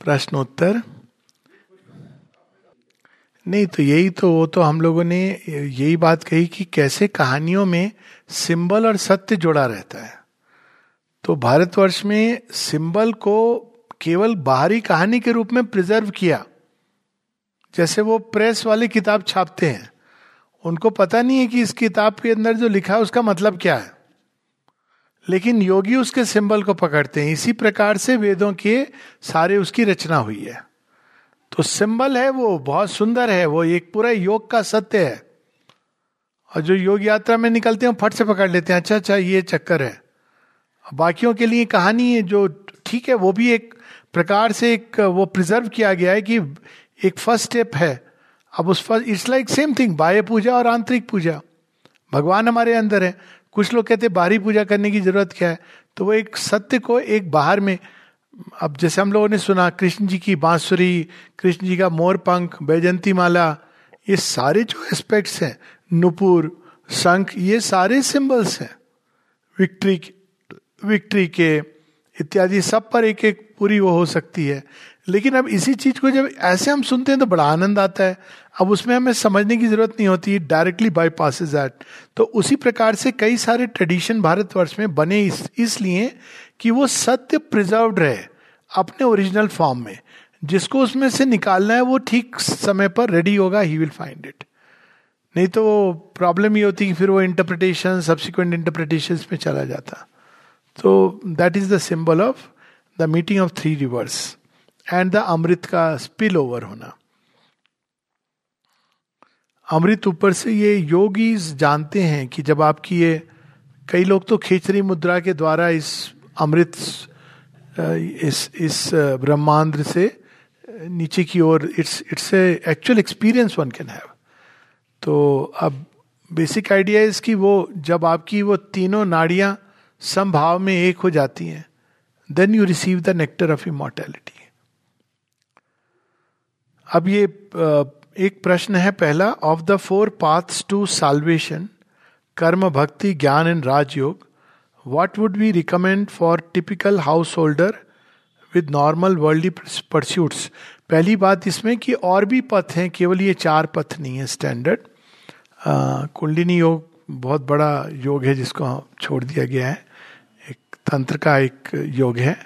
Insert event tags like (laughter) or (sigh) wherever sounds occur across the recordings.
प्रश्नोत्तर? नहीं तो यही तो वो तो हम लोगों ने यही बात कही कि कैसे कहानियों में सिंबल और सत्य जुड़ा रहता है। तो भारतवर्ष में सिंबल को केवल बाहरी कहानी के रूप में प्रिजर्व किया, जैसे वो प्रेस वाले किताब छापते हैं। उनको पता नहीं है कि इस किताब के अंदर जो लिखा है उसका मतलब क्या है। लेकिन योगी उसके सिंबल को पकड़ते हैं। इसी प्रकार से वेदों के सारे उसकी रचना हुई है। तो सिंबल है वो, बहुत सुंदर है वो, एक पूरा योग का सत्य है। और जो योग यात्रा में निकलते हैं फट से पकड़ लेते हैं। अच्छा अच्छा ये चक्कर है। बाकियों के लिए कहानी है जो ठीक है, वो भी एक प्रकार से एक, वो प्रिजर्व किया गया है कि एक फ़र्स्ट स्टेप है। अब उस first it's like same thing बाह्य पूजा और आंतरिक पूजा। भगवान हमारे अंदर है। कुछ लोग कहते बाहरी पूजा करने की ज़रूरत क्या है? तो वो एक सत्य को एक बाहर में, अब जैसे हम लोगों ने सुना, कृष्ण जी की बांसुरी, कृष्ण जी का मोर पंख, बैजंती माला, ये सारे जो एस्पेक्ट्स हैं, नुपुर, शंख, ये सारे सिंबल्स हैं। विक्ट्री विक्ट्री के, इत्यादि सब पर एक एक पूरी वो हो सकती है। लेकिन अब इसी चीज़ को जब ऐसे हम सुनते हैं तो बड़ा आनंद आता है। अब उसमें हमें समझने की ज़रूरत नहीं होती डायरेक्टली बाई पास तो उसी प्रकार से कई सारे ट्रेडिशन भारतवर्ष में बने इस, इसलिए कि वो सत्य प्रिजर्व रहे अपने ओरिजिनल फॉर्म में। जिसको उसमें से निकालना है वो ठीक समय पर रेडी होगा ही विल फाइंड इट नहीं तो प्रॉब्लम ये होती कि फिर वो इंटरप्रिटेशन सब्सिक्वेंट इंटरप्रिटेशन में चला जाता। तो that is the symbol of the meeting of three rivers and the amrit का स्पिल ओवर होना अमृत ऊपर से ये योगी जानते हैं कि जब आपकी ये कई लोग तो खेचरी मुद्रा के द्वारा इस अमृत इस इस ब्रह्मांड से नीचे की ओर it's it's a actual experience one can have तो अब बेसिक आइडिया इज़ कि वो जब आपकी वो तीनों नाड़ियाँ संभाव में एक हो जाती हैं then you receive the nectar of immortality अब ये एक प्रश्न है पहला. Of the four paths to salvation karma, bhakti, gyan and raja yoga what would we recommend for typical householder with normal worldly pursuits पहली बात इसमें कि और भी पथ हैं, केवल ये चार पथ नहीं है स्टैंडर्ड कुंडलिनी योग बहुत बड़ा योग है जिसको छोड़ दिया गया है. एक तंत्र का एक योग है.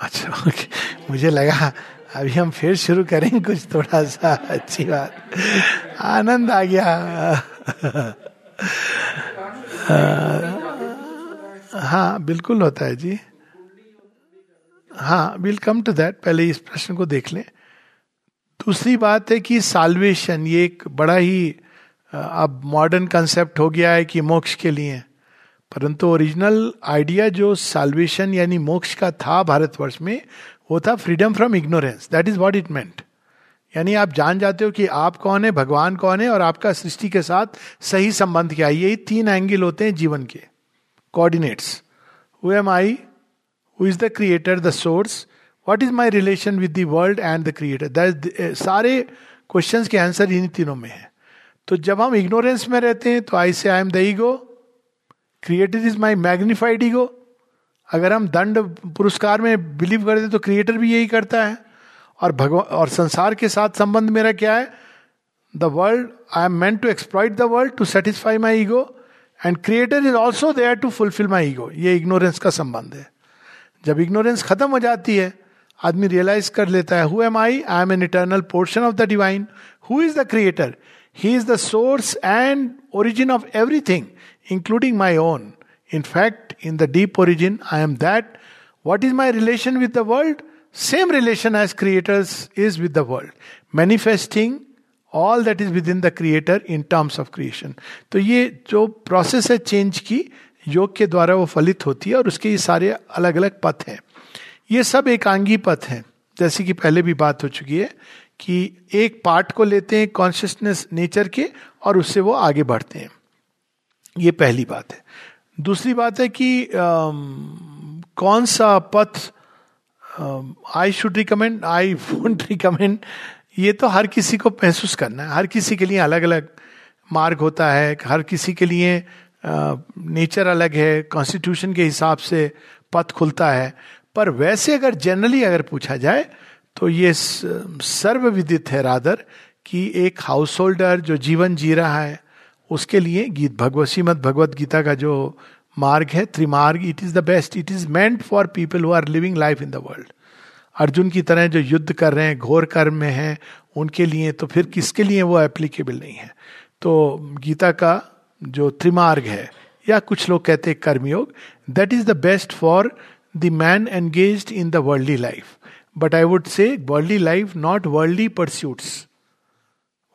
अच्छा ओके मुझे लगा, अभी हम फिर शुरू करें कुछ थोड़ा सा, अच्छी बात। आनंद आ गया। हाँ बिल्कुल होता है जी। हाँ विल कम टू दैट पहले इस प्रश्न को देख लें। दूसरी बात है कि साल्वेशन ये एक बड़ा ही अब मॉडर्न कंसेप्ट हो गया है कि मोक्ष के लिए। परंतु ओरिजिनल आइडिया जो साल्वेशन यानी मोक्ष का था भारतवर्ष में, वो था freedom from ignorance that is what it meant यानी आप जान जाते हो कि आप कौन है, भगवान कौन है और आपका सृष्टि के साथ सही संबंध क्या है। यही तीन एंगल होते हैं जीवन के। Coordinates who am I who is the creator the source what is my relation with the world and the creator सारे क्वेश्चन के आंसर इन्हीं तीनों में है। तो जब हम इग्नोरेंस में रहते हैं तो I say I am the ego creator is my magnified ego अगर हम दंड पुरस्कार में बिलीव करते तो क्रिएटर भी यही करता है। और भगवान, और संसार के साथ संबंध मेरा क्या है? The world I am meant to exploit the world to satisfy my ego and creator is also there to fulfil my ego ये इग्नोरेंस का संबंध है। जब इग्नोरेंस खत्म हो जाती है, आदमी रियलाइज़ कर लेता है who am I I am an eternal portion of the divine who is the creator he is the source and origin of everything including my own. In fact, in the deep origin, I am that. What is my relation with the world? Same relation as creators is with the world. Manifesting all that is within the creator in terms of creation. तो ये जो process है change की योग के द्वारा वो फलित होती है और उसके ये सारे अलग अलग पथ हैं ये सब एकांगी पथ हैं जैसे कि पहले भी बात हो चुकी है कि एक पार्ट को लेते हैं कॉन्शियसनेस नेचर के और उससे वो आगे बढ़ते हैं ये पहली बात है। दूसरी बात है कि आ, कौन सा पथ I should recommend I won't recommend ये तो हर किसी को महसूस करना है। हर किसी के लिए अलग अलग मार्ग होता है। हर किसी के लिए नेचर अलग है। कॉन्स्टिट्यूशन के हिसाब से पथ खुलता है। पर वैसे अगर जनरली अगर पूछा जाए तो ये सर्वविदित है रादर कि एक हाउस होल्डर जो जीवन जी रहा है उसके लिए गीत, भगवत, श्रीमद भगवत गीता का जो मार्ग है, त्रिमार्ग it is the best it is meant for people who are living life in the world Arjun की तरह जो युद्ध कर रहे हैं, घोर कर्म में हैं, उनके लिए तो फिर किसके लिए वो एप्लीकेबल नहीं है? तो गीता का जो त्रिमार्ग है, या कुछ लोग कहते हैं karma yoga that is the best for the man engage in the worldly life but I would say worldly life not worldly pursuits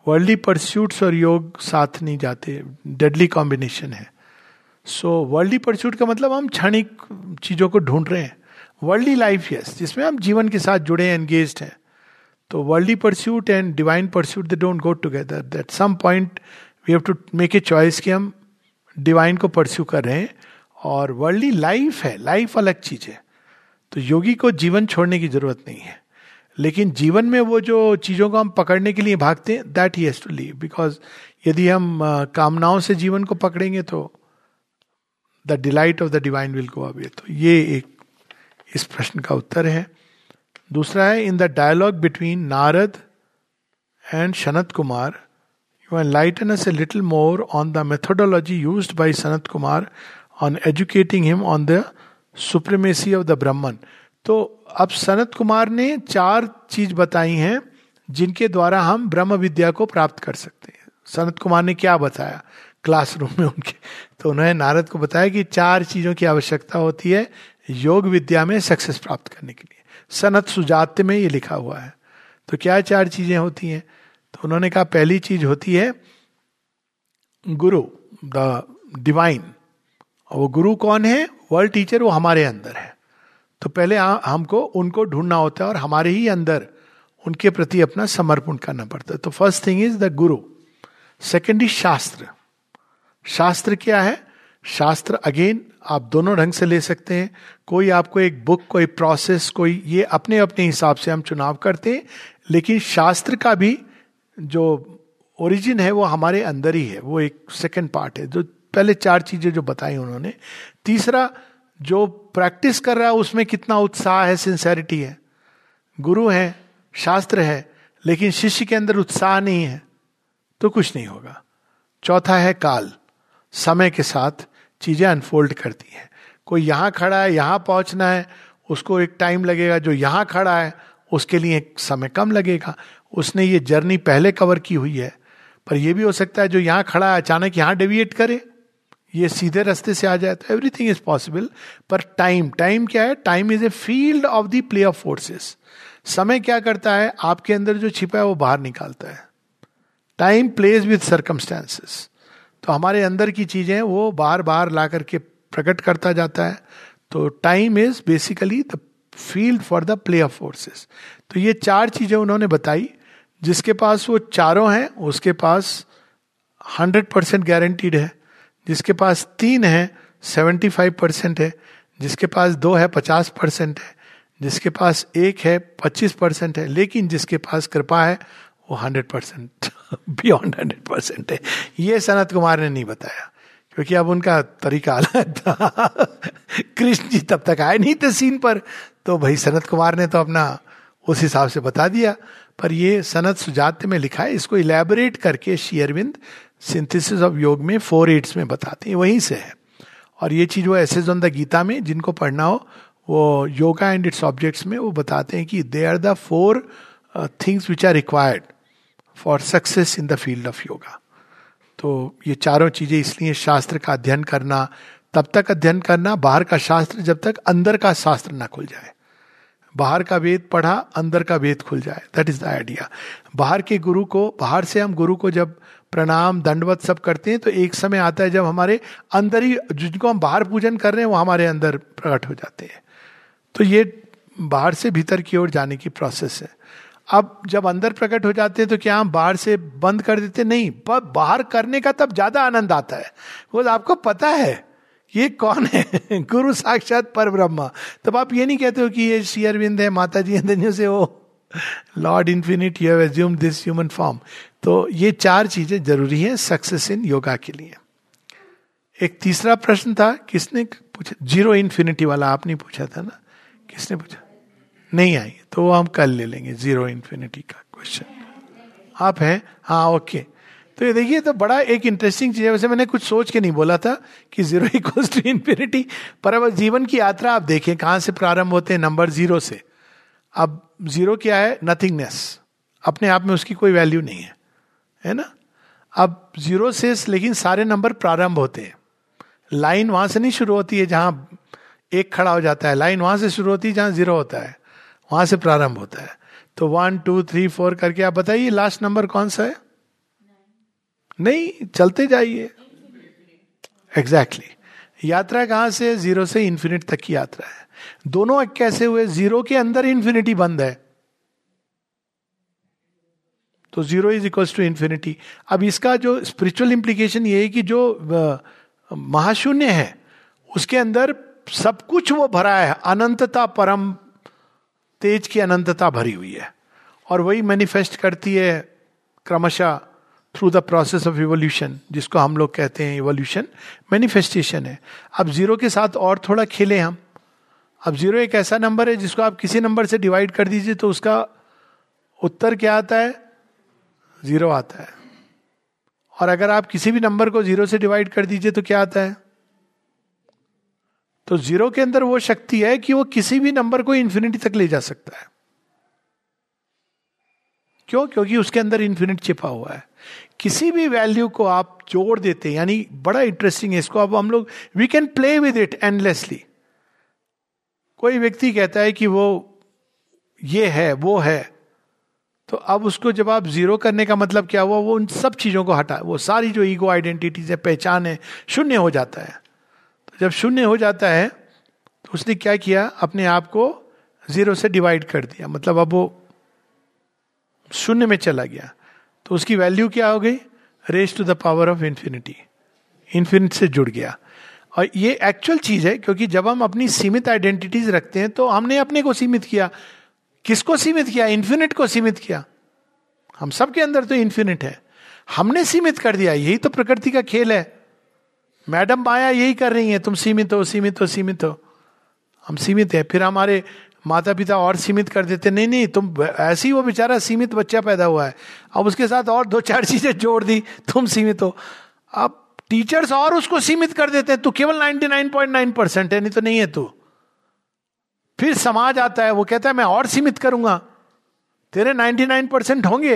worldly pursuits और योग साथ नहीं जाते। डेडली कॉम्बिनेशन है। सो वर्ल्डली परस्यूट का मतलब हम क्षणिक चीज़ों को ढूंढ रहे हैं। वर्ल्डली लाइफ यस जिसमें हम जीवन के साथ जुड़े हैं एंगेज हैं। तो worldly pursuit and divine pursuit they don't go together that some point we have to make a choice कि हम डिवाइन को परस्यू कर रहे हैं और वर्ल्डली लाइफ है। लाइफ अलग चीज़ है। तो योगी को जीवन छोड़ने की ज़रूरत नहीं है। लेकिन जीवन में वो जो चीज़ों को हम पकड़ने के लिए भागते हैं that he has to leave because यदि हम कामनाओं से जीवन को पकड़ेंगे तो the delight of the divine will go away तो ये एक इस प्रश्न का उत्तर है। दूसरा है in the dialogue between Narad and Sanat Kumar you enlighten us a little more on the methodology use by Sanat Kumar on educating him on the supremacy of the Brahman तो अब सनत कुमार ने चार चीज़ बताई हैं, जिनके द्वारा हम ब्रह्म विद्या को प्राप्त कर सकते हैं। सनत कुमार ने क्या बताया? क्लासरूम में उनके तो उन्होंने नारद को बताया कि चार चीज़ों की आवश्यकता होती है योग विद्या में सक्सेस प्राप्त करने के लिए। सनत सुजात में ये लिखा हुआ है। तो क्या चार चीज़ें होती हैं? तो उन्होंने कहा, पहली चीज़ होती है गुरु, द डिवाइन। और वो गुरु कौन है? वर्ल्ड टीचर, वो हमारे अंदर है। तो पहले हमको, उनको ढूंढना होता है और हमारे ही अंदर उनके प्रति अपना समर्पण करना पड़ता है। तो first thing is the guru second is shastra शास्त्र क्या है? शास्त्र अगेन आप दोनों ढंग से ले सकते हैं। कोई आपको एक बुक कोई प्रोसेस कोई ये अपने अपने हिसाब से हम चुनाव करते हैं, लेकिन शास्त्र का भी जो ओरिजिन है, वो हमारे अंदर ही है। वो एक सेकंड पार्ट है। जो पहले चार चीज़ें जो बताई उन्होंने। तीसरा जो प्रैक्टिस कर रहा है, उसमें कितना उत्साह है सिंसेरिटी है। गुरु है, शास्त्र है, लेकिन शिष्य के अंदर उत्साह नहीं है तो कुछ नहीं होगा। चौथा है काल। समय के साथ चीज़ें अनफोल्ड करती हैं। कोई यहाँ खड़ा है, यहाँ पहुँचना है, उसको एक टाइम लगेगा। जो यहाँ खड़ा है, उसके लिए एक समय कम लगेगा। उसने ये जर्नी पहले कवर की हुई है, पर यह भी हो सकता है, जो यहाँ खड़ा है, अचानक यहाँ डेविएट करे। ये सीधे रास्ते से आ जाए तो एवरीथिंग इज़ पॉसिबल पर टाइम टाइम क्या है? Time is a field of the play of forces समय क्या करता है? आपके अंदर जो छिपा है, वो बाहर निकालता है। टाइम प्लेज विथ सर्कमस्टांसेस तो हमारे अंदर की चीज़ें, वो बार बार ला करके प्रकट करता जाता है। तो time is basically the field for the play of forces तो ये चार चीज़ें उन्होंने बताई। जिसके पास वो चारों हैं, उसके पास हंड्रेड परसेंट गारंटीड है। जिसके पास तीन है सेवेंटी फाइव परसेंट है. जिसके पास दो है, पचास परसेंट है. जिसके पास एक है, पच्चीस परसेंट है. लेकिन जिसके पास कृपा है, वो hundred percent beyond hundred percent है. ये सनत कुमार ने नहीं बताया, क्योंकि अब उनका तरीका अलग था। (laughs) कृष्ण जी तब तक आए नहीं थे सीन पर। तो भाई सनत कुमार ने तो अपना उस हिसाब से बता दिया। पर ये सनत सुजात में लिखा है, इसको इलेबोरेट करके शेयरविंद सिंथेसिस ऑफ़ योग में फोर एड्स में बताते हैं, वहीं से है। और ये चीज़ वो ऐसे ऑन द गीता में जिनको पढ़ना हो, वो योगा एंड इट्स ऑब्जेक्ट्स में वो बताते हैं कि they are the four things which are required for success in the field of yoga तो ये चारों चीज़ें इसलिए शास्त्र का अध्ययन करना, तब तक अध्ययन करना, बाहर का शास्त्र जब तक अंदर का शास्त्र ना खुल जाए। बाहर का वेद पढ़ा, अंदर का वेद खुल जाए। दैट इज़ द आइडिया बाहर के गुरु को, बाहर से हम गुरु को जब प्रणाम, दंडवत सब करते हैं तो एक समय आता है जब हमारे अंदर ही जिनको हम बाहर पूजन कर रहे हैं, वो हमारे अंदर प्रकट हो जाते हैं। तो ये बाहर से भीतर की ओर जाने की प्रोसेस है। अब जब अंदर प्रकट हो जाते हैं तो क्या हम बाहर से बंद कर देते नहीं बाहर करने का तब ज़्यादा आनंद आता है। वो आपको पता है, ये कौन है? (laughs) गुरु साक्षात पर ब्रह्मा तब आप ये नहीं कहते हो कि ये श्री अरविंद है माता जी से वो lord infinite you have assume this human form तो ये चार चीज़ें ज़रूरी हैं सक्सेस इन योगा के लिए। एक तीसरा प्रश्न था, किसने पूछा? ज़ीरो इन्फिनिटी वाला आपने पूछा था ना? किसने पूछा? नहीं आई तो वो हम कल ले लेंगे ज़ीरो इन्फिनिटी का क्वेश्चन आप हैं? हाँ ओके तो ये देखिए तो बड़ा एक इंटरेस्टिंग चीज़ है। वैसे मैंने कुछ सोच के नहीं बोला था कि ज़ीरो इक्वल्स टू इन्फिनिटी पर अब जीवन की यात्रा आप देखें, कहाँ से प्रारंभ होते हैं नंबर ज़ीरो से। अब ज़ीरो क्या है? नथिंगनेस अपने आप में उसकी कोई वैल्यू नहीं है। है ना? अब ज़ीरो से लेकिन सारे नंबर प्रारंभ होते हैं। लाइन वहाँ से नहीं शुरू होती है जहाँ एक खड़ा हो जाता है। लाइन वहाँ से शुरू होती है जहाँ ज़ीरो होता है। वहाँ से प्रारंभ होता है। तो वन टू थ्री फोर करके आप बताइए लास्ट नंबर कौन सा है? नहीं, चलते जाइए। Exactly exactly. यात्रा कहाँ से? ज़ीरो से इन्फिनिट तक की यात्रा है। दोनों कैसे हुए? ज़ीरो के अंदर इन्फिनिटी बंद है। तो zero is equals to infinity अब इसका जो स्पिरिचुअल इम्प्लीकेशन ये है कि जो महाशून्य है, उसके अंदर सब कुछ वो भरा है। अनंतता परम, तेज की अनंतता भरी हुई है। और वही मैनिफेस्ट करती है क्रमशः through the process of evolution जिसको हम लोग कहते हैं इवोल्यूशन मैनिफेस्टेशन है। अब ज़ीरो के साथ और थोड़ा खेले हम। अब ज़ीरो एक ऐसा नंबर है जिसको आप किसी नंबर से डिवाइड कर दीजिए तो उसका उत्तर क्या आता है? ज़ीरो आता है। और अगर आप किसी भी नंबर को ज़ीरो से डिवाइड कर दीजिए तो क्या आता है? तो ज़ीरो के अंदर वो शक्ति है कि वो किसी भी नंबर को इन्फिनिटी तक ले जा सकता है। क्यों? क्योंकि उसके अंदर इंफिनिट छिपा हुआ है। किसी भी वैल्यू को आप जोड़ देते हैं, यानी बड़ा इंटरेस्टिंग है, इसको अब हम लोग we can play with it endlessly कोई व्यक्ति कहता है कि वो ये है, वो है तो अब उसको जब आप ज़ीरो करने का मतलब क्या हुआ, वो उन सब चीज़ों को हटा, वो सारी जो ईगो आइडेंटिटीज है, पहचान है, शून्य हो जाता है। तो जब शून्य हो जाता है तो उसने क्या किया? अपने आप को ज़ीरो से डिवाइड कर दिया। मतलब अब वो शून्य में चला गया। तो उसकी वैल्यू क्या हो गई? Raise to the power of infinity infinite से जुड़ गया। और ये एक्चुअल चीज़ है, क्योंकि जब हम अपनी सीमित आइडेंटिटीज रखते हैं तो हमने अपने को सीमित किया। किसको सीमित किया? इन्फिनिट को सीमित किया। हम सब के अंदर तो इन्फिनिट है। हमने सीमित कर दिया। यही तो प्रकृति का खेल है। मैडम माया यही कर रही है। तुम सीमित हो सीमित हो सीमित हो। हम सीमित है। फिर हमारे माता पिता और सीमित कर देते। नहीं नहीं, तुम ऐसे ही वो बेचारा सीमित बच्चा पैदा हुआ है। अब उसके साथ और दो चार चीज़ें जोड़ दी। तुम सीमित हो। अब टीचर्स और उसको सीमित कर देते हैं। तू केवल 99.9 परसेंट है। नहीं तो नहीं है तू। फिर समाज आता है वो कहता है मैं और सीमित करूँगा। तेरे 99 परसेंट होंगे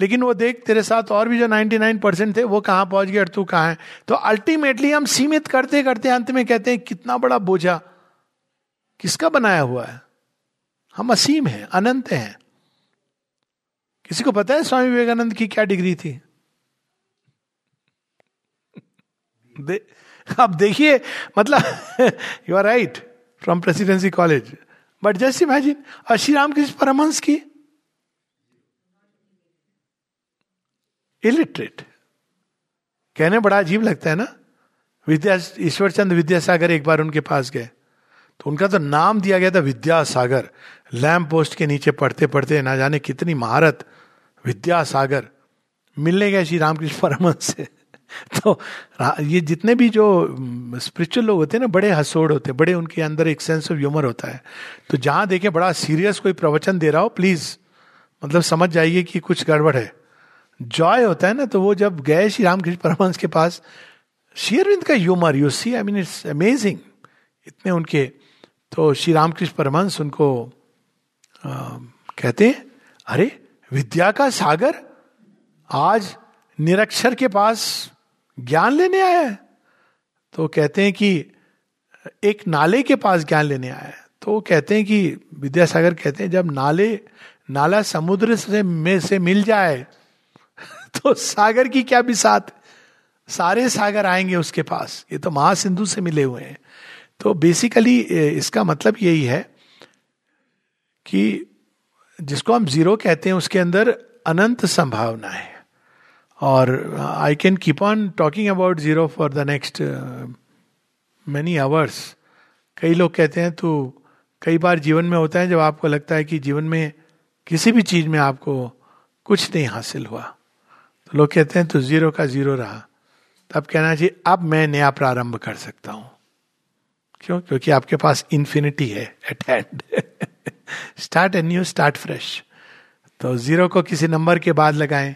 लेकिन वो देख तेरे साथ और भी जो 99 परसेंट थे वो कहाँ पहुँच गए और तू कहाँ है? तो अल्टीमेटली हम सीमित करते करते अंत में कहते हैं कितना बड़ा बोझा किसका बनाया हुआ है? हम असीम हैं अनंत हैं। किसी को पता है स्वामी विवेकानंद की क्या डिग्री थी? दे, अब देखिए मतलब you are right from presidency college but just imagine और श्री रामकृष्ण परमहंस की इलिटरेट कहने बड़ा अजीब लगता है ना? विद्या, ईश्वर चंद विद्यासागर एक बार उनके पास गए। तो उनका तो नाम दिया गया था विद्यासागर। लैम्प पोस्ट के नीचे पढ़ते पढ़ते ना जाने कितनी महारत। विद्यासागर। मिलने गए श्री रामकृष्ण परमहंस से। (laughs) तो ये जितने भी जो स्पिरिचुअल लोग होते हैं ना बड़े हसोड़ होते हैं बड़े उनके अंदर एक सेंस ऑफ़ ह्यूमर होता है। तो जहाँ देखें बड़ा सीरियस कोई प्रवचन दे रहा हो प्लीज़ मतलब समझ जाइए कि कुछ गड़बड़ है। जॉय होता है ना तो वो जब गए श्री रामकृष्ण परमहंस के पास शेयरविंद का humour you see I mean it's amazing इतने उनके तो श्री रामकृष्ण परमहंस उनको आ, कहते हैं अरे विद्या का सागर आज निरक्षर के पास ज्ञान लेने आया है? तो कहते हैं कि एक नाले के पास ज्ञान लेने आया है। तो कहते हैं कि विद्यासागर कहते हैं, जब नाले, नाला समुद्र से, में से मिल जाए (laughs) तो सागर की क्या भी साथ? सारे सागर आएँगे उसके पास। ये तो महासिंधु से मिले हुए हैं। तो बेसिकली इसका मतलब यही है कि जिसको हम ज़ीरो कहते हैं, उसके अंदर अनंत संभावना है। और I can keep on talking about zero for the next many hours कई लोग कहते हैं तो कई बार जीवन में होता है जब आपको लगता है कि जीवन में किसी भी चीज़ में आपको कुछ नहीं हासिल हुआ. तो लोग कहते हैं तो ज़ीरो का ज़ीरो रहा। तब कहना चाहिए, अब मैं नया प्रारंभ कर सकता हूँ। क्यों? क्योंकि आपके पास इन्फिनिटी है at hand start an new start fresh तो ज़ीरो को किसी नंबर के बाद लगाएँ।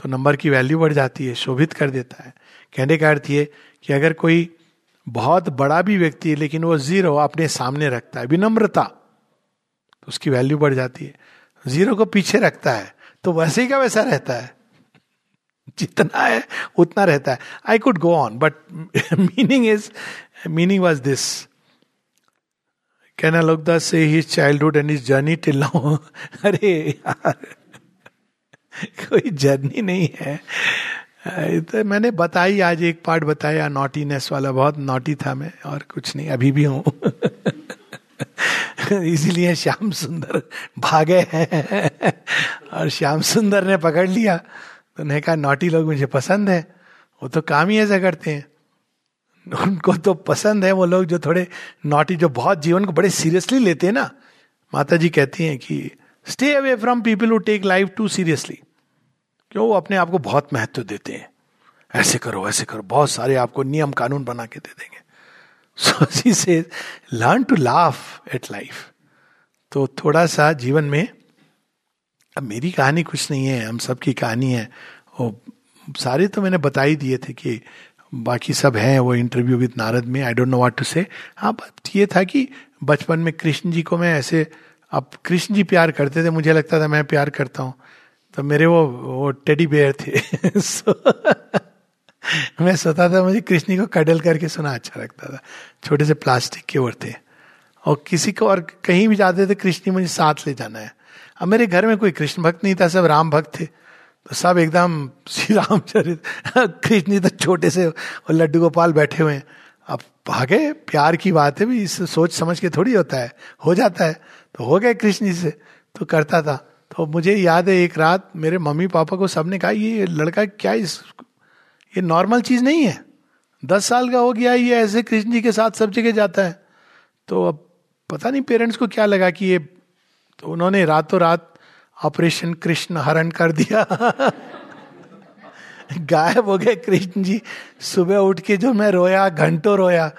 तो नंबर की वैल्यू बढ़ जाती है, शोभित कर देता है। कहने का अर्थ ये कि अगर कोई बहुत बड़ा भी व्यक्ति है, लेकिन वो ज़ीरो अपने सामने रखता है, विनम्रता तो उसकी वैल्यू बढ़ जाती है। ज़ीरो को पीछे रखता है तो वैसे ही का वैसा रहता है। जितना है, उतना रहता है। I could go on but meaning is meaning was this can लोग दस से his childhood and his journey till now अरे यार। (laughs) कोई जर्नी नहीं है। तो मैंने बताई, आज एक पार्ट बताया नॉटीनेस वाला, बहुत नॉटी था मैं, और कुछ नहीं, अभी भी हूँ। (laughs) इसीलिए श्याम सुंदर भागे हैं। और श्याम सुंदर ने पकड़ लिया। तो उन्हें कहा नॉटी लोग मुझे पसंद है, वो तो काम ही ऐसा करते हैं। उनको तो पसंद है वो लोग जो थोड़े नॉटी जो बहुत जीवन को बड़े सीरियसली लेते हैं ना। माता जी कहती हैं कि stay away from people who take life too seriously क्यों? वो अपने आप को बहुत महत्व देते हैं। ऐसे करो ऐसे करो। बहुत सारे आपको नियम कानून बना के दे देंगे। So she say learn to laugh at life तो थोड़ा सा जीवन में, अब मेरी कहानी कुछ नहीं है, हम सब की कहानी है। वो सारे तो मैंने बता ही दिए थे कि बाकी सब हैं, वो इंटरव्यू विद नारद में I don't know what to say हाँ ये था कि बचपन में कृष्ण जी को मैं ऐसे अब कृष्ण जी प्यार करते थे मुझे लगता था मैं प्यार करता हूँ। तो मेरे वो वो टेडी बेयर थे। (laughs) So, (laughs) मैं सोता था मुझे कृष्ण को कडल करके सुना अच्छा लगता था। छोटे से प्लास्टिक के ओर थे। और किसी को और कहीं भी जाते थे कृष्ण मुझे साथ ले जाना है। अब मेरे घर में कोई कृष्ण भक्त नहीं था सब राम भक्त थे। तो सब एकदम (laughs) श्री रामचरित कृष्ण जी तो छोटे से और लड्डू गोपाल बैठे हुए हैं। अब भागे प्यार की बात है भी इस सोच समझ के थोड़ी होता है हो जाता है। तो हो गए कृष्ण जी से तो करता था। तो मुझे याद है, एक रात मेरे मम्मी पापा को सबने कहा, ये लड़का क्या इस, ये नॉर्मल चीज़ नहीं है? दस साल का हो गया, ये ऐसे कृष्ण जी के साथ सब जगह जाता है। तो अब पता नहीं पेरेंट्स को क्या लगा कि ये तो उन्होंने रातों रात ऑपरेशन कृष्ण हरण कर दिया। (laughs) गायब हो गए कृष्ण जी। सुबह उठ के जो मैं रोया, घंटों रोया,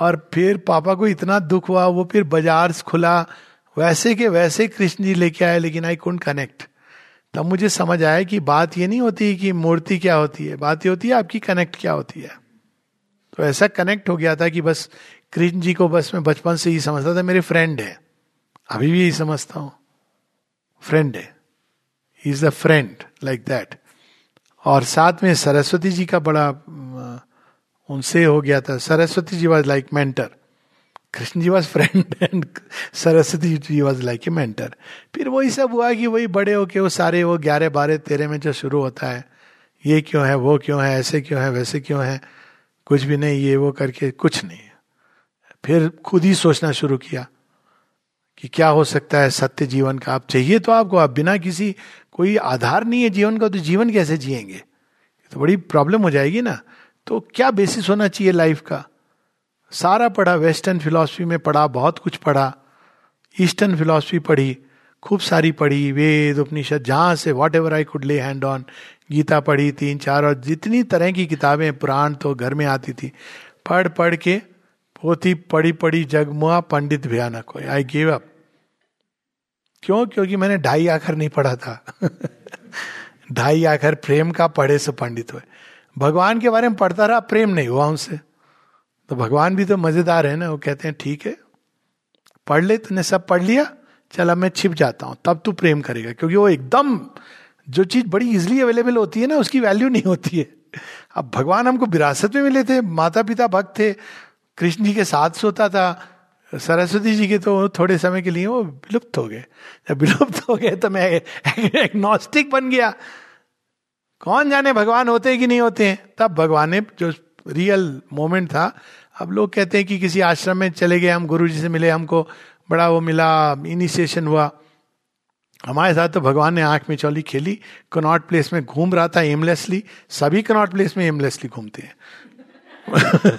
और फिर पापा को इतना दुख हुआ, वो फिर बाज़ार खुला वैसे के वैसे कृष्ण जी लेके आए, लेकिन आई कुंड कनेक्ट तब मुझे समझ आया कि बात ये नहीं होती कि मूर्ति क्या होती है। बात ये होती है, आपकी कनेक्ट क्या होती है। तो ऐसा कनेक्ट हो गया था कि बस कृष्ण जी को बस मैं बचपन से ही समझता था, मेरे फ्रेंड है। अभी भी यही समझता हूँ। फ्रेंड है। Is a friend like that और साथ में सरस्वती जी का बड़ा उनसे हो गया था। Saraswati ji was like mentor Krishna ji was friend and Saraswati ji was like a mentor फिर वही सब हुआ कि वही बड़े होके वो सारे वो ग्यारह बारह तेरह में जो शुरू होता है, ये क्यों है, वो क्यों है, ऐसे क्यों है, वैसे क्यों है, कुछ भी नहीं, ये वो करके कुछ नहीं फिर खुद ही सोचना शुरू किया कि क्या हो सकता है सत्य जीवन का। आप चाहिए तो आपको, आप बिना किसी, कोई आधार नहीं है जीवन का तो जीवन कैसे जिएँगे? तो बड़ी प्रॉब्लम हो जाएगी ना। तो क्या बेसिस होना चाहिए लाइफ का? सारा पढ़ा, वेस्टर्न फिलॉसफी में पढ़ा, बहुत कुछ पढ़ा, ईस्टर्न फिलॉसफी पढ़ी, खूब सारी पढ़ी, वेद, उपनिषद, जहाँ से whatever I could lay hand on Gita पढ़ी तीन, चार, और जितनी तरह की किताबें पुराण तो घर में आती थी, पढ़ पढ़ के पोथी पढ़ी पढ़ी, जगमुआ पंडित भयानक हो आई गिव अप क्यों? क्योंकि मैंने ढाई आखर नहीं पढ़ा था। (laughs) ढाई आखर प्रेम का पढ़े से पंडित हुए। भगवान के बारे में पढ़ता रहा, प्रेम नहीं हुआ उनसे। तो भगवान भी तो मज़ेदार है ना, वो कहते हैं, ठीक है, पढ़ ले, तूने सब पढ़ लिया, चल अब मैं छिप जाता हूँ, तब तू प्रेम करेगा। क्योंकि वो एकदम, जो चीज़ बड़ी इजिली अवेलेबल होती है ना, उसकी वैल्यू नहीं होती है। अब भगवान हमको विरासत में मिले थे माता पिता भक्त थे, कृष्ण जी के साथ सोता था, सरस्वती जी के तो थोड़े समय के लिए वो विलुप्त हो गए। जब विलुप्त हो गए तो मैं एग्नोस्टिक बन गया। कौन जाने भगवान होते हैं कि नहीं होते हैं? तब भगवान ने जो रियल मोमेंट था। अब लोग कहते हैं कि किसी आश्रम में चले गए, हम गुरु जी से मिले, हमको बड़ा वो मिला इनिशिएशन हुआ। हमारे साथ तो भगवान ने आँख में चौली खेली, कनॉट प्लेस में घूम रहा था एमलेसली सभी कनॉट प्लेस में एमलेसली घूमते हैं। (laughs)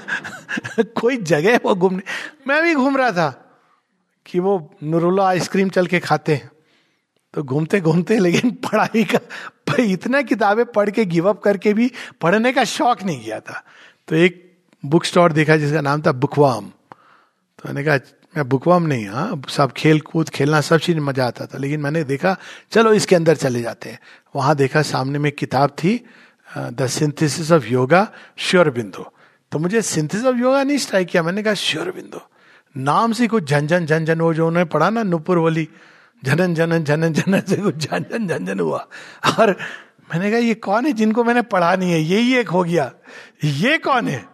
कोई जगह वो घूमने? मैं भी घूम रहा था कि वो नुरुल्ला आइसक्रीम चल के खाते हैं। तो घूमते घूमते, लेकिन पढ़ाई का इतना किताबें पढ़ के गिव अप करके भी पढ़ने का शौक नहीं किया था। तो एक बुक स्टोर देखा जिसका नाम था बुकवाम तो मैंने कहा मैं बुकवाम नहीं हाँ सब खेल कूद खेलना सब चीज़ मज़ा आता था लेकिन मैंने देखा चलो इसके अंदर चले जाते हैं वहाँ देखा सामने में किताब थी the synthesis of yoga Sri Aurobindo तो मुझे सिंथेसिस ऑफ़ योगा नहीं स्ट्राइक किया मैंने कहा श्योर बिंदु नाम से कुछ झंझन झंझन वो जो उन्होंने पढ़ा ना नुपुर वाली झनन झनन झनन झनन से कुछ झंझन झंझन हुआ और मैंने कहा ये कौन है जिनको मैंने पढ़ा नहीं है यही एक हो गया ये कौन है?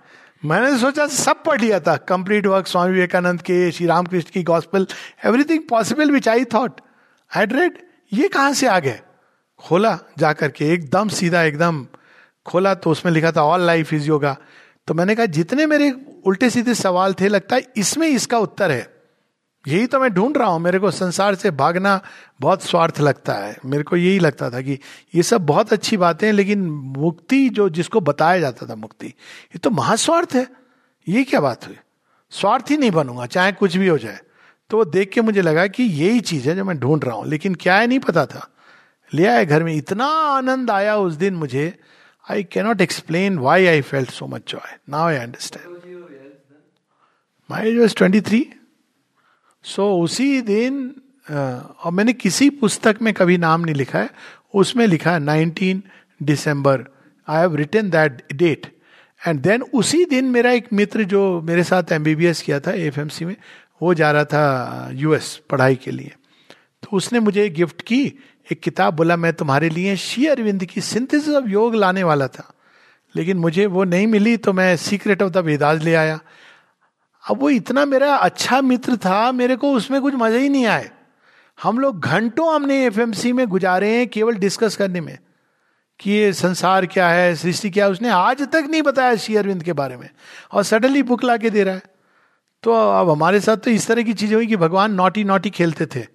मैंने सोचा सब पढ़ लिया था। कंप्लीट वर्क स्वामी विवेकानंद के, श्री रामकृष्ण की gospel everything possible which I thought I read ये कहाँ से आ गए? खोला जाकर के, एकदम सीधा, एकदम खोला तो उसमें लिखा था ऑल लाइफ इज़ योगा तो मैंने कहा, जितने मेरे उल्टे सीधे सवाल थे, लगता है इसमें इसका उत्तर है। यही तो मैं ढूंढ रहा हूँ। मेरे को संसार से भागना बहुत स्वार्थ लगता है। मेरे को यही लगता था कि ये सब बहुत अच्छी बातें हैं, लेकिन मुक्ति जो जिसको बताया जाता था मुक्ति, ये तो महास्वार्थ है। ये क्या बात हुई? स्वार्थ ही नहीं बनूँगा, चाहे कुछ भी हो जाए। तो वो देख के मुझे लगा कि यही चीज़ है जो मैं ढूंढ रहा हूँ। लेकिन क्या है, नहीं पता था। ले आए घर में, इतना आनंद आया उस दिन मुझे। I cannot explain why I felt so much joy now I understand my age twenty three so so, उसी दिन और मैंने किसी पुस्तक में कभी नाम नहीं लिखा है उसमें लिखा है nineteen December. I have return that date and then उसी दिन मेरा एक मित्र जो मेरे साथ एमबीबीएस किया था एफ़ में वो जा रहा था यूएस पढ़ाई के लिए। तो उसने मुझे गिफ्ट की एक किताब बोला मैं तुम्हारे लिए शी अरविंद की सिंथेसिस ऑफ़ योग लाने वाला था। लेकिन मुझे वो नहीं मिली तो मैं सीक्रेट ऑफ़ द वेदाज ले आया। अब वो इतना मेरा अच्छा मित्र था, मेरे को उसमें कुछ मज़ा ही नहीं आए हम लोग घंटों हमने एफएमसी में गुजारे हैं, केवल डिस्कस करने में कि ये संसार क्या है, सृष्टि क्या है, उसने आज तक नहीं बताया श्री अरविंद के बारे में। और सडनली बुक ला के दे रहा है। तो अब हमारे साथ तो इस तरह की चीज़ें हुई कि भगवान नोटी नोटी खेलते थे।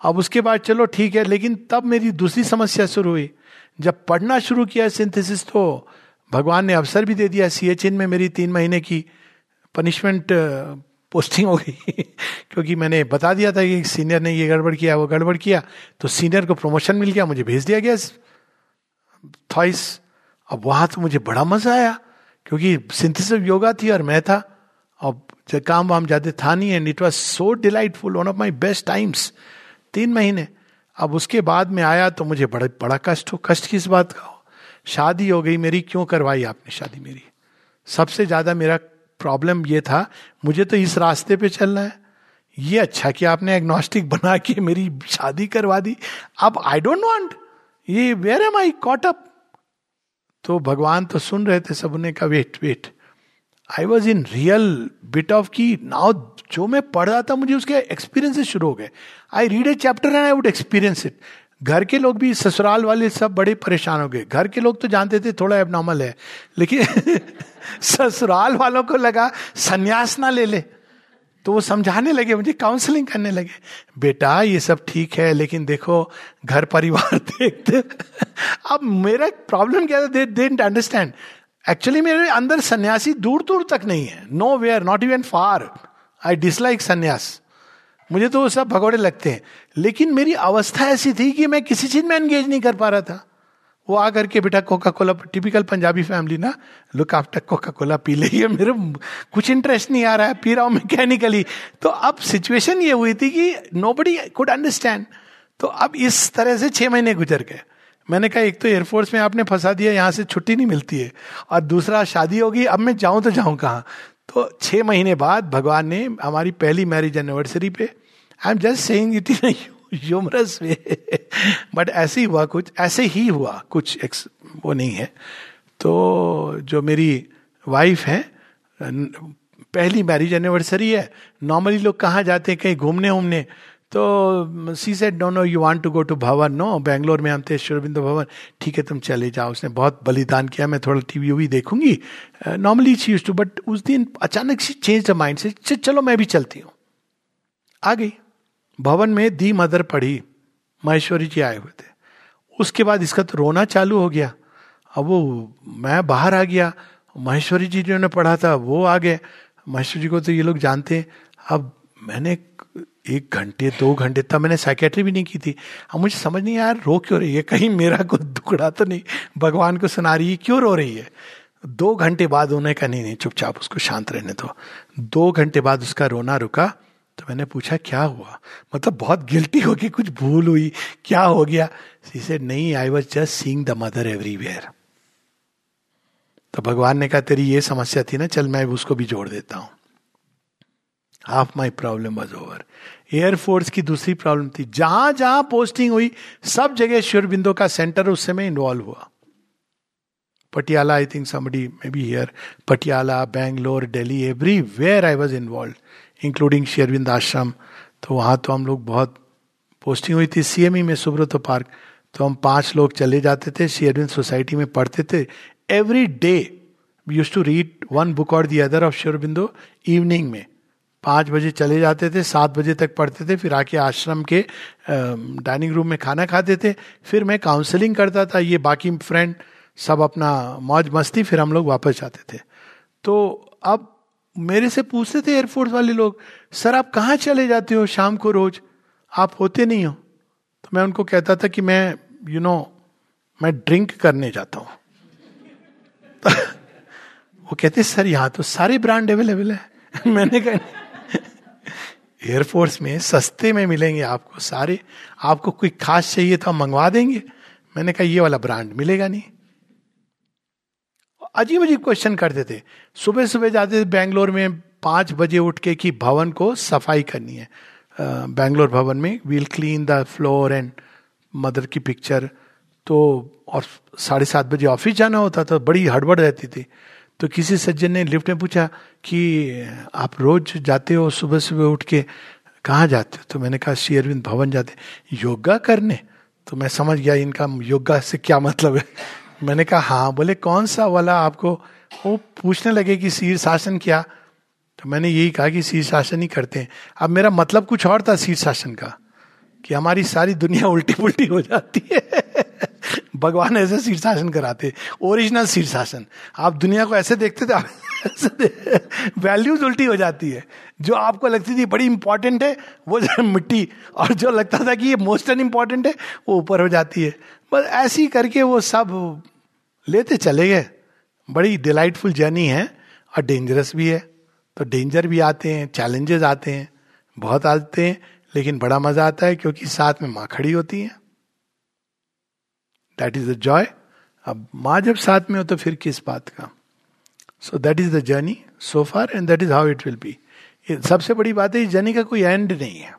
अब उसके बाद चलो ठीक है, लेकिन तब मेरी दूसरी समस्या शुरू हुई। जब पढ़ना शुरू किया सिंथेसिस तो भगवान ने अवसर भी दे दिया सीएचएन में मेरी तीन महीने की। पनिशमेंट पोस्टिंग uh, हो गई। (laughs) क्योंकि मैंने बता दिया था कि सीनियर ने ये गड़बड़ किया वो गड़बड़ किया तो सीनियर को प्रमोशन मिल गया मुझे भेज दिया गया। थॉइस अब वहाँ तो मुझे बड़ा मज़ा आया क्योंकि सिंथेसिस योगा थी और मैं था। अब जब काम वाम जाते था नहीं and it was so delightful one of my best times तीन महीने। अब उसके बाद में आया तो मुझे बड़ा बड़ा कष्ट हो कष्ट किस बात का। हो शादी हो गई मेरी क्यों करवाई आपने शादी मेरी? सबसे ज़्यादा मेरा प्रॉब्लम ये था, मुझे तो इस रास्ते पे चलना है। ये अच्छा कि आपने एग्नोस्टिक बना के मेरी शादी करवा दी। अब आई डोंट वांट ये where am I caught up तो भगवान तो सुन रहे थे सब उन्हें का wait wait I was in real bit of की नाउ जो मैं पढ़ रहा था, मुझे उसके एक्सपीरियंसेस शुरू हो गए। I read a chapter and I would experience it घर के लोग भी ससुराल वाले सब बड़े परेशान हो गए। घर के लोग तो जानते थे थोड़ा एबनॉर्मल है, लेकिन (laughs) ससुराल वालों को लगा, संन्यास ना ले ले। तो वो समझाने लगे, मुझे काउंसलिंग करने लगे। बेटा, ये सब ठीक है, लेकिन देखो, घर परिवार (laughs) देखते अब मेरा प्रॉब्लम क्या था? दे डेंट अंडरस्टैंड एक्चुअली मेरे अंदर सन्यासी दूर दूर तक नहीं है। Nowhere not even far I dislike sannyas. मुझे तो सब भगोड़े लगते हैं। लेकिन मेरी अवस्था ऐसी थी कि मैं किसी चीज़ में एंगेज नहीं कर पा रहा था। वो आकर के, बेटा Coca Cola typical Punjabi family ना लुक आफ्टर कोका कोला पी ली मेरे कुछ इंटरेस्ट नहीं आ रहा है, पी रहा हूँ मैकेनिकली तो अब सिचुएशन ये हुई थी कि नो बडी कुड अंडरस्टैंड तो अब इस तरह से छह महीने गुजर गए। मैंने कहा, एक तो एयरफोर्स में आपने फंसा दिया, यहाँ से छुट्टी नहीं मिलती है। और दूसरा, शादी होगी, अब मैं जाऊँ तो जाऊँ कहाँ? तो छह महीने बाद भगवान ने हमारी पहली मैरिज एनिवर्सरी पे I am just saying it in humorous way but ऐसे ही हुआ कुछ, ऐसे ही हुआ कुछ एक्स वो नहीं है। तो जो मेरी वाइफ है पहली मैरिज एनिवर्सरी है। नॉर्मली लोग कहाँ जाते हैं, कहीं घूमने उमने। तो she said don't know you want to go to Bhavan no Bangalore में हम थे शुरबिंदो भवन ठीक है, तुम चले जाओ। उसने बहुत बलिदान किया। मैं थोड़ा टीवी वी वी देखूँगी। Normally she use to but उस दिन अचानक सी चेंज द माइंड से चलो मैं भी चलती हूँ। आ गई। भवन में दी मदर पढ़ी, महेश्वरी जी आए हुए थे। उसके बाद इसका तो रोना चालू हो गया। अब वो, मैं बाहर आ गया। महेश्वरी जी जिन्होंने पढ़ा था, वो आ गए। महेश्वरी जी को तो ये लोग जानते हैं। अब मैंने एक घंटे, दो घंटे तब मैंने साइकेट्री भी नहीं की थी। अब मुझे समझ नहीं यार रो क्यों रही है? कहीं मेरा कुछ दुखड़ा तो नहीं। भगवान को सुना रही है, क्यों रो रही है? दो घंटे बाद उन्हें कहा, नहीं नहीं, चुपचाप उसको शांत रहने दो। दो घंटे बाद उसका रोना रुका। तो मैंने पूछा, क्या हुआ? मतलब बहुत गिल्टी हो गई कुछ भूल हुई, क्या हो गया? से नहीं I was just seeing the mother everywhere तो भगवान ने कहा, तेरी ये समस्या थी ना, चल मैं उसको भी जोड़ देता हूँ. Half my problem was over air force की दूसरी प्रॉब्लम थी। जहाँ जहाँ पोस्टिंग हुई, सब जगह श्योरबिंदो का सेंटर उस समय इन्वॉल्व हुआ। Patiala I think somebody may be here Patiala Bangalore Delhi everywhere I was involve including Sri Aurobindo ashram तो वहाँ तो हम लोग बहुत पोस्टिंग हुई थी सीएमई में सुब्रत पार्क तो हम पाँच लोग चले जाते थे शेरविंद सोसाइटी में पढ़ते थे। Every day use to read one book और दी अदर ऑफ़ शेरबिंदो इवनिंग में। पाँच बजे चले जाते थे, सात बजे तक पढ़ते थे, फिर आके आश्रम के डाइनिंग रूम में खाना खाते थे। फिर मैं काउंसलिंग करता था, ये बाकी फ्रेंड सब अपना मौज मस्ती, फिर हम लोग वापस जाते थे। तो अब मेरे से पूछते थे एयरफोर्स वाले लोग सर आप कहाँ चले जाते हो शाम को रोज? आप होते नहीं हो। तो मैं उनको कहता था कि मैं यू you नो know, मैं ड्रिंक करने जाता हूँ। (laughs) वो कहते सर यहाँ तो सारे ब्रांड अवेलेबल है। मैंने कहा एयरफोर्स में सस्ते में मिलेंगे आपको सारे। आपको कोई खास चाहिए तो हम मंगवा देंगे। मैंने कहा ये वाला ब्रांड मिलेगा नहीं। अजीब अजीब क्वेश्चन करते थे। सुबह सुबह जाते थे बैंगलोर में पाँच बजे उठ के कि भवन को सफ़ाई करनी है। बैंगलोर भवन में we'll clean the floor and mother की पिक्चर तो और साढ़े सात बजे ऑफ़िस जाना होता था, बड़ी हड़बड़ रहती थी। तो किसी सज्जन ने लिफ्ट में पूछा कि, आप रोज जाते हो सुबह सुबह उठ के? कहाँ जाते हो? तो मैंने कहा, श्री अरविंद भवन जाते योगा करने? तो मैं समझ गया इनका योगा से क्या मतलब है। मैंने कहा हाँ। बोले, कौन सा वाला आपको वो पूछने लगे कि शीर्षासन क्या? तो मैंने यही कहा कि शीर्षासन ही करते हैं। अब मेरा मतलब कुछ और था शीर्षासन का, कि हमारी सारी दुनिया उल्टी पुल्टी हो जाती है। भगवान ऐसे शीर्षासन कराते ओरिजिनल शीर्षासन। आप दुनिया को ऐसे देखते थे वैल्यूज़ उल्टी हो जाती है। जो आपको लगती थी बड़ी इंपॉर्टेंट है, वो मिट्टी, और जो लगता था कि ये मोस्ट एन इंपॉर्टेंट है, वो ऊपर हो जाती है। बस ऐसी करके वो सब लेते चले गए। बड़ी डिलाइटफुल जर्नी है, और डेंजरस भी है। तो डेंजर भी आते हैं चैलेंजेस आते हैं, बहुत आते हैं, लेकिन बड़ा मज़ा आता है, क्योंकि साथ में माँ खड़ी होती है। दैट इज़ द जॉय अब माँ जब साथ में हो तो फिर किस बात का? So that is the journey so far and that is how it will be सबसे बड़ी बात है, इस जर्नी का कोई एंड नहीं है।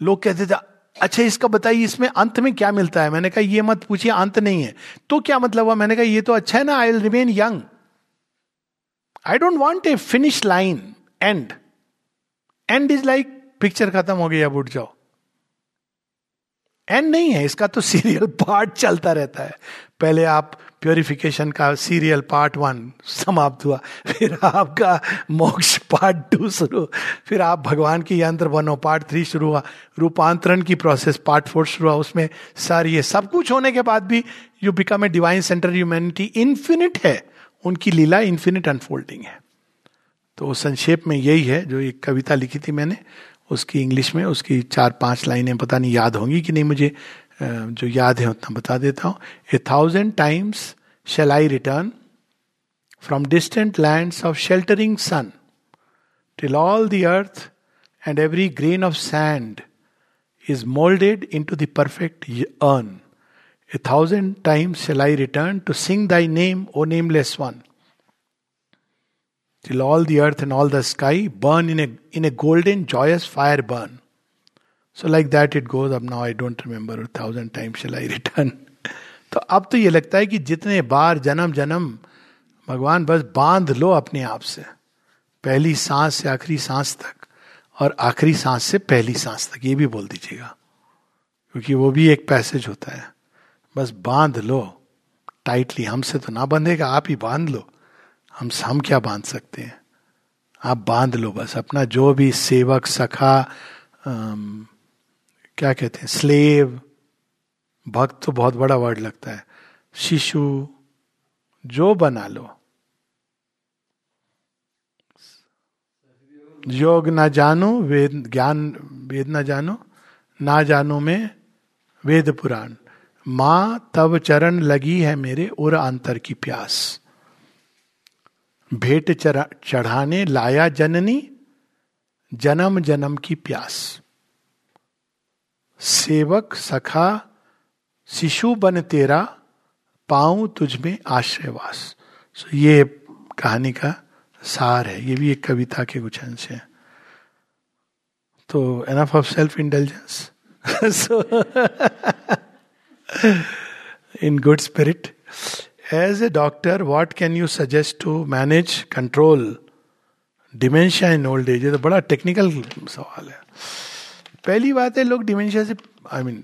लोग कहते थे अच्छा इसका बताइए, इसमें अंत में क्या मिलता है? मैंने कहा, ये मत पूछिए, अंत नहीं है। तो क्या मतलब हुआ? मैंने कहा, ये तो अच्छा है ना I will remain young I don't want a finish line and end is like picture खत्म हो गई, अब उठ जाओ। एंड नहीं है, इसका तो सीरियल पार्ट चलता रहता है। पहले आप प्योरिफिकेशन का सीरियल पार्ट वन समाप्त हुआ, फिर आपका मोक्ष पार्ट टू शुरू, फिर आप भगवान की यंत्र बनो पार्ट थ्री शुरू हुआ, रूपांतरण की प्रोसेस पार्ट फोर शुरू हुआ, उसमें सर ये सब कुछ होने के बाद भी you become a divine centre humanity infinite है, उनकी लीला इन्फिनिट अनफोल्डिंग है। तो संक्षेप में यही है जो एक कविता लिखी थी मैंने। उसकी इंग्लिश में, उसकी चार पाँच लाइनें पता नहीं याद होंगी कि नहीं मुझे जो याद है उतना बता देता हूँ। A thousand times shall I return from distant land of sheltering sun till all the earth and every grain of sand is moulded into the perfect urn a thousand times shall I return to sing thy name O nameless one till all the earth and all the sky burn in a in a golden joyous fire burn so like that it goes up now i don't remember a thousand times shall i return तो अब तो ये लगता है कि जितने बार जन्म जन्म भगवान बस बाँध लो अपने आप से पहली सांस से आखिरी सांस तक और आखिरी सांस से पहली सांस तक ये भी बोल दीजिएगा क्योंकि वो भी एक पैसेज होता है बस बाँध लो टाइटली हमसे तो ना बंधेगा आप ही बाँध लो हम हम क्या बाँध सकते हैं? आप बाँध लो बस अपना जो भी सेवक सखा आम, क्या कहते हैं स्लेव भक्त तो बहुत बड़ा वर्ड लगता है। शिशु जो बना लो। योग ना जानो वेद ज्ञान वेद ना जानो ना जानो में वेद पुराण। माँ तब चरण लगी है मेरे और अंतर की प्यास। भेंट चढ़ाने लाया जननी, जन्म जन्म की प्यास। सेवक सखा, शिशु बन तेरा, पाऊँ तुझ में आश्रयवास। सो ये कहानी का सार है। ये भी एक कविता के कुछ अंश है। तो enough of self intelligence in good spirit. As a doctor what can you suggest to manage control dementia in old age तो बड़ा टेक्निकल सवाल है। पहली बात है, लोग डिमेंशिया से I mean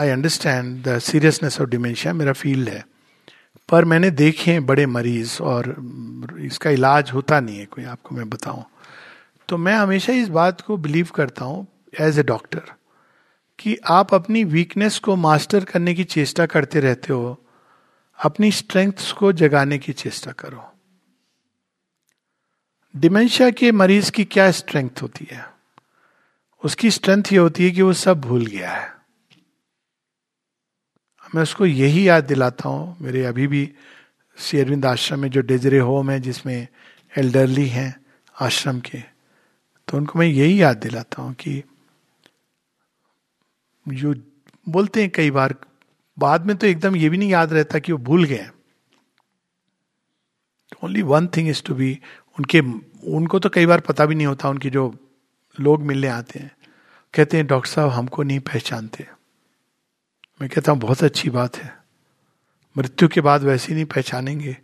I understand the seriousness of dementia मेरा फ़ील्ड है। पर मैंने देखे हैं बड़े मरीज़ और इसका इलाज होता नहीं है, कोई आपको मैं बताऊँ। तो मैं हमेशा इस बात को बिलीव करता हूँ एज ए डॉक्टर कि आप अपनी वीकनेस को मास्टर करने की चेष्टा करते रहते हो अपनी स्ट्रेंथ्स को जगाने की चेष्टा करो। डिमेंशिया के मरीज़ की क्या स्ट्रेंथ होती है? उसकी स्ट्रेंथ ये होती है कि वो सब भूल गया है। मैं उसको यही याद दिलाता हूँ, मेरे अभी भी श्री अरविंद आश्रम में जो डेजरे होम है, जिसमें एल्डरली हैं आश्रम के तो उनको मैं यही याद दिलाता हूँ कि जो बोलते हैं कई बार बाद में तो एकदम ये भी नहीं याद रहता कि वो भूल गए only one thing is to be उनके, उनको तो कई बार पता भी नहीं होता उनके जो लोग मिलने आते हैं। कहते हैं, डॉक्टर साहब, हमको नहीं पहचानते। मैं कहता हूँ, बहुत अच्छी बात है। मृत्यु के बाद वैसे नहीं पहचानेंगे।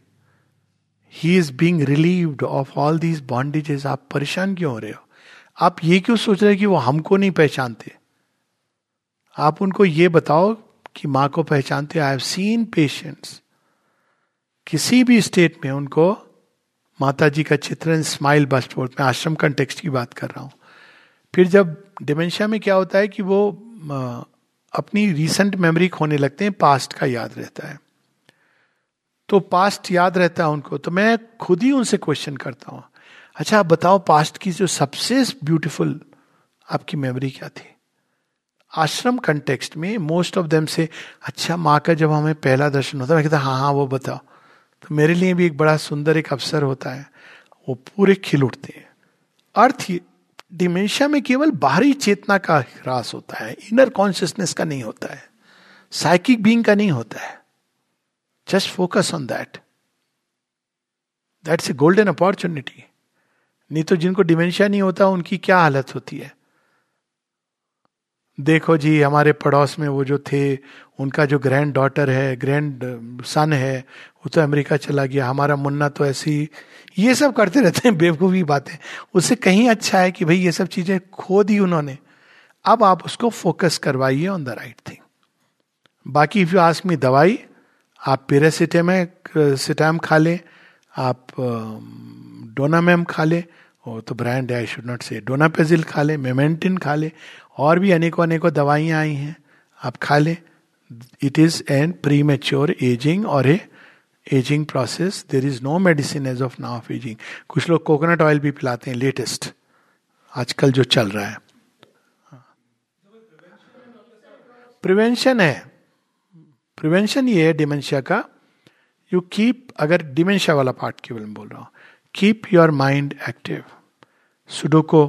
He is being relieved of all these bondages आप परेशान क्यों हो रहे हो? आप ये क्यों सोच रहे कि वो हमको नहीं पहचानते? आप उनको ये बताओ कि माँ को पहचानते आई हैव सीन पेशेंट्स किसी भी स्टेट में उनको माता जी का चित्र स्माइल बस्ट फोर्थ मैं आश्रम कंटेक्स्ट की बात कर रहा हूँ। फिर जब डिमेंशिया में क्या होता है कि वो अपनी रिसेंट मेमोरी खोने लगते हैं पास्ट का याद रहता है। तो पास्ट याद रहता है उनको। तो मैं खुद ही उनसे क्वेश्चन करता हूँ। अच्छा आप बताओ पास्ट की जो सबसे ब्यूटीफुल आपकी मेमोरी क्या थी? आश्रम कंटेक्स्ट में मोस्ट ऑफ़ देम से अच्छा माँ का जब हमें पहला दर्शन होता है, मैं कहता हाँ हाँ वो बताओ। तो मेरे लिए भी एक बड़ा सुंदर एक अवसर होता है, वो पूरे खिल उठते हैं। अर्थ डिमेंशिया में केवल बाहरी चेतना का ह्रास होता है इनर कॉन्शियसनेस का नहीं होता है साइकिक बींग का नहीं होता है। Just focus on that that's a golden opportunity नहीं तो जिनको डिमेंशिया नहीं होता, उनकी क्या हालत होती है? देखो जी, हमारे पड़ोस में वो जो थे, उनका जो ग्रैंड डॉटर है ग्रैंड सन है, वो तो अमेरिका चला गया। हमारा मुन्ना तो ऐसी ये सब करते रहते हैं, बेवकूफ़ी बातें। उससे कहीं अच्छा है कि भाई ये सब चीज़ें खो दी उन्होंने। अब आप उसको फोकस करवाइए ऑन द राइट थिंग बाकी इफ़ यू आस्क मी दवाई, आप पेरासिटेम सिटाम खा लें, आप डोनामेम खा लें वो तो ब्रांड है आई शुड नॉट से डोनापेजिल खा लें मेमेंटिन खा लें और भी अनेकों अनेकों दवाइयाँ आई हैं। आप खा लें। It is an premature ageing और a ageing process there is no medicine as of now of ageing कुछ लोग कोकोनट ऑयल भी पिलाते हैं लेटेस्ट आजकल जो चल रहा है। प्रिवेंशन है। प्रिवेंशन ये है डिमेंशिया का। यू कीप अगर डिमेंशिया वाला पार्ट केवल बोल रहा हूँ keep your mind active sudoku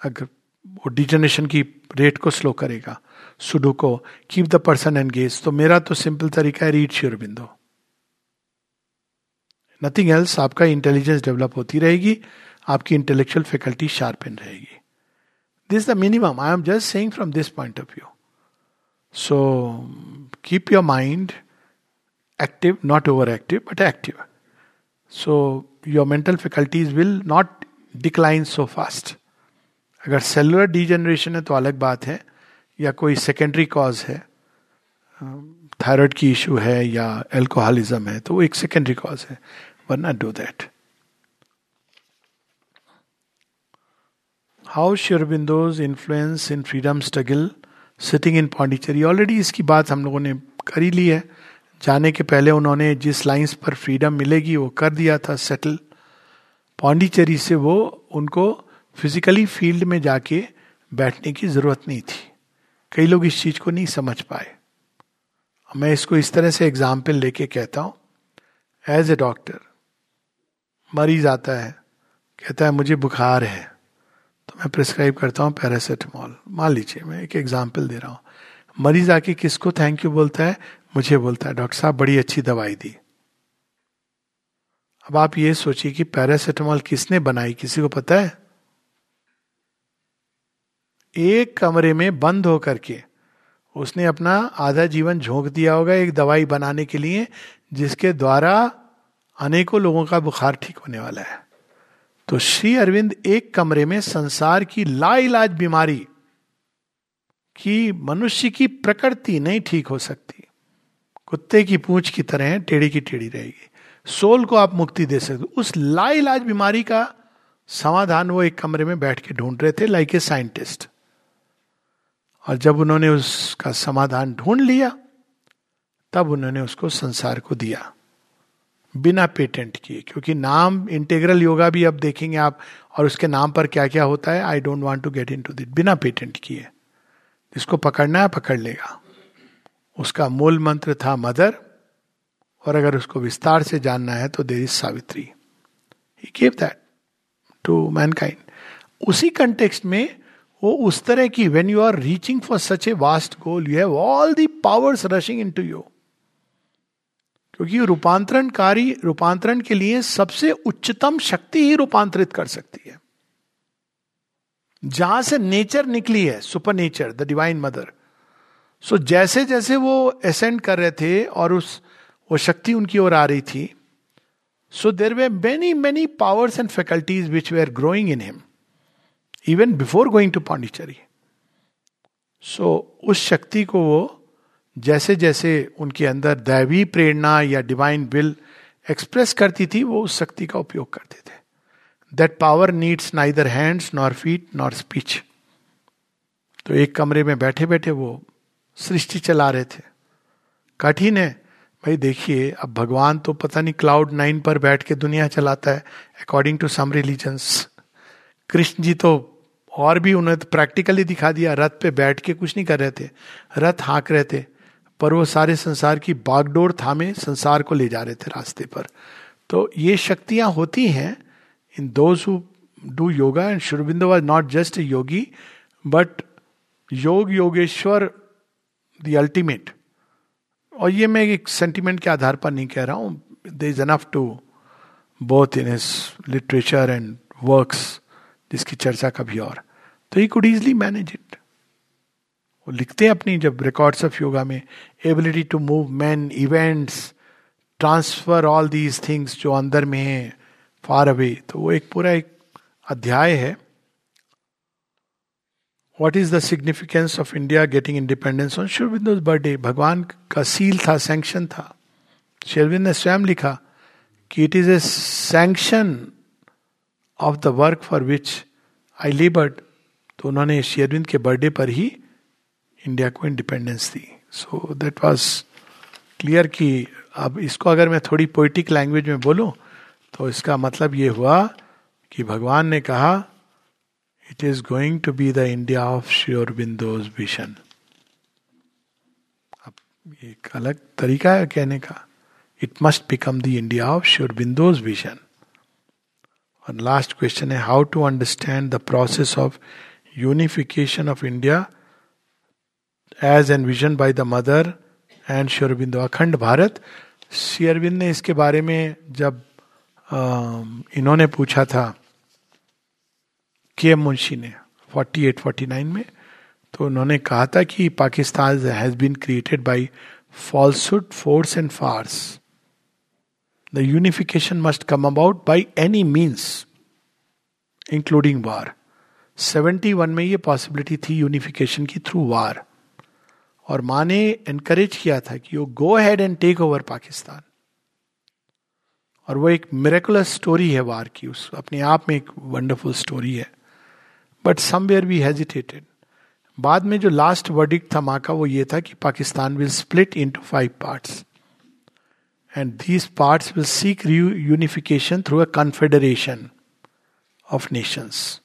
अगर वो डिजनरेशन की रेट को स्लो करेगा। सुडो को कीप द पर्सन एंगेज तो मेरा तो सिंपल तरीका है read Sri Aurobindo nothing else आपका इंटेलिजेंस डेवलप होती रहेगी, आपकी इंटेलेक्चुअल फैकल्टी शार्पन रहेगी। This the minimum I am just saying from this point of view so keep your mind active not over active but active so your mental faculties will not decline so fast अगर cellular degeneration है तो अलग बात है, या कोई secondary cause है thyroid की इशू है या एल्कोहलिज्म है तो वो एक सेकेंडरी कॉज है, वरना do that how Sri Aurobindo's influence in freedom struggle sitting in Pondicherry already इसकी बात हम लोगों ने कर ली है। जाने के पहले उन्होंने जिस लाइंस पर फ्रीडम मिलेगी वो कर दिया था सेटल पौंडीचेरी से वो उनको फिजिकली फ़ील्ड में जाके बैठने की ज़रूरत नहीं थी। कई लोग इस चीज़ को नहीं समझ पाए। मैं इसको इस तरह से एग्ज़ाम्पल लेके कहता हूँ। एज ए डॉक्टर मरीज़ आता है, कहता है, मुझे बुखार है। तो मैं प्रिस्क्राइब करता हूँ पैरासीटामॉल मान लीजिए, मैं एक एग्ज़ाम्पल दे रहा हूँ। मरीज़ आके किसको थैंक यू बोलता है? मुझे बोलता है, डॉक्टर साहब, बड़ी अच्छी दवाई दी। अब आप ये सोचिए कि पैरासीटामॉल किसने बनाई? किसी को पता है? एक कमरे में बंद होकर के उसने अपना आधा जीवन झोंक दिया होगा एक दवाई बनाने के लिए, जिसके द्वारा अनेकों लोगों का बुखार ठीक होने वाला है। तो श्री अरविंद एक कमरे में संसार की लाइलाज बीमारी की, मनुष्य की प्रकृति नहीं ठीक हो सकती। कुत्ते की पूंछ की तरह है, टेढ़ी की टेढ़ी रहेगी। सोल को आप मुक्ति दे सकते उस लाइलाज बीमारी का समाधान वो एक कमरे में बैठ के ढूंढ रहे थे लाइक ए साइंटिस्ट और जब उन्होंने उसका समाधान ढूंढ लिया, तब उन्होंने उसको संसार को दिया, बिना पेटेंट किए। क्योंकि नाम, इंटेग्रल योगा भी अब देखेंगे आप, और उसके नाम पर क्या क्या होता है I don't want to get into it बिना पेटेंट किए। जिसको पकड़ना है, पकड़ लेगा। उसका मूल मंत्र था मदर, और अगर उसको विस्तार से जानना है तो there is Savitri. He gave that to mankind उसी कंटेक्स्ट में वो उस तरह की when you are reaching for such a vast goal you have all the powers rushing into you क्योंकि रूपांतरणकारी, रूपांतरण के लिए सबसे उच्चतम शक्ति ही रूपांतरित कर सकती है। जहाँ से नेचर निकली है super nature the divine mother so जैसे जैसे वो एसेंड कर रहे थे और उस, वो शक्ति उनकी ओर आ रही थी so there were many many powers and faculties which were are growing in him even before going to Pondicherry so उस शक्ति को वो जैसे जैसे उनके अंदर दैवी प्रेरणा या डिवाइन विल एक्सप्रेस करती थी, वो उस शक्ति का उपयोग करते थे। That power needs neither hands nor feet nor speech तो एक कमरे में बैठे बैठे वो सृष्टि चला रहे थे। कठिन है भाई देखिए, अब भगवान तो पता नहीं क्लाउड नाइन पर बैठ के दुनिया चलाता है according to some religions Krishna ji तो और भी उन्हें तो प्रैक्टिकली दिखा दिया, रथ पे बैठ के कुछ नहीं कर रहे थे। रथ हाँक रहे थे, पर वो सारे संसार की बागडोर थामे संसार को ले जा रहे थे रास्ते पर। तो ये शक्तियाँ होती हैं in those who do yoga and Sri Aurobindo was not just Yogi but yog Yogeshwar the ultimate और ये मैं एक सेंटिमेंट के आधार पर नहीं कह रहा हूँ। There is enough to both in his literature and works जिसकी चर्चा कभी और। तो he could easily manage it वो लिखते हैं अपनी जब रिकॉर्ड्स ऑफ़ योगा में ability to move man events transfer all these things जो अंदर में है फार अवे तो वो एक पूरा एक अध्याय है। What is the significance of India getting independence on शिवबिंदो birthday भगवान का सील था सैंक्शन था। शेरविंद ने स्वयं लिखा कि it is a sanction of the work for which I laboured तो उन्होंने शेरविंद के बर्थडे पर ही इंडिया को इंडिपेंडेंस दी। सो दैट वॉज़ क्लियर कि अब इसको अगर मैं थोड़ी पोइटिक लैंग्वेज में बोलूँ तो इसका मतलब ये हुआ कि भगवान ने कहा it is going to be the India of sure Aurobindo's vision अब एक अलग तरीका है कहने का। It must become the India of sure Aurobindo's vision और लास्ट क्वेश्चन है how to understand the process of unification of India as an vision by the mother and Sri Aurobindo अखंड भारत शेयरबिंद ने इसके बारे में जब इन्होंने पूछा था के एम मुंशी ने 48 49 में तो उन्होंने कहा था कि Pakistan has been created by falsehood force and farce the unification must come about by any means including war 71 में ये पॉसिबिलिटी थी यूनिफिकेशन की थ्रू वार और माँ ने एनकरेज किया था कि वो go ahead and take over Pakistan. और वो एक मेरेकुलस स्टोरी है वार की। उस अपने आप में एक वंडरफुल स्टोरी है। बट समवेयर वी हेजिटेटेड बाद में जो लास्ट वर्डिक था माँ का वो ये था कि Pakistan will split into five parts and these parts will seek unification through a confederation of nations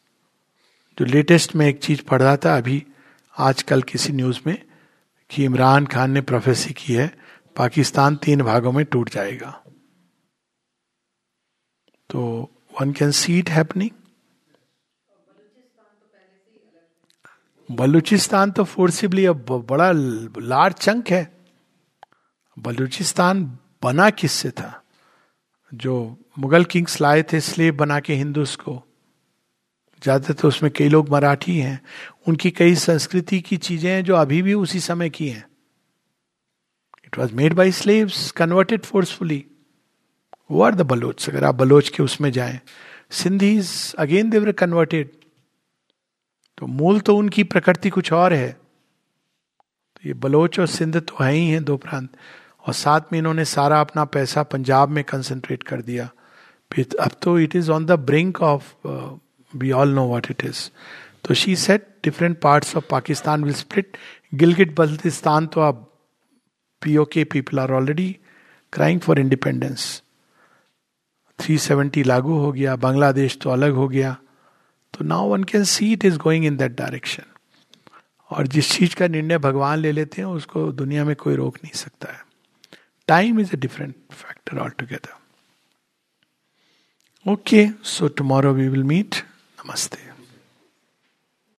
जो लेटेस्ट में एक चीज़ पढ़ रहा था, अभी आजकल किसी न्यूज़ में, कि इमरान खान ने प्रोफेसी की है, पाकिस्तान तीन भागों में टूट जाएगा। तो one can see it happening Balochistan तो फोर्सिबली अब बड़ा लार्ज चंक है। बलूचिस्तान बना किससे था? जो मुगल किंग्स लाए थे स्लेब बना के हिंदूस को। ज़्यादातर तो उसमें कई लोग मराठी हैं। उनकी कई संस्कृति की चीज़ें हैं जो अभी भी उसी समय की हैं। It was made by slaves converted forcefully वो आर द बलोच अगर आप बलोच के उसमें जाए। सिंधीज अगेन देवर कन्वर्टेड तो मूल तो उनकी प्रकृति कुछ और है। तो ये बलोच और सिंध तो है ही हैं दो प्रांत। और साथ में इन्होंने सारा अपना पैसा पंजाब में कंसंट्रेट कर दिया। फिर अब तो it is on the brink of we all know what it is तो she said different parts of Pakistan will split Gilgit Baltistan तो अब PoK people are already crying for independence 370 लागू हो गया, बांग्लादेश तो अलग हो गया। तो now one can see it is going in that direction और जिस चीज़ का निर्णय भगवान ले लेते हैं, उसको दुनिया में कोई रोक नहीं सकता है। Time is a different factor altogether. Okay, so tomorrow we will meet. Namaste.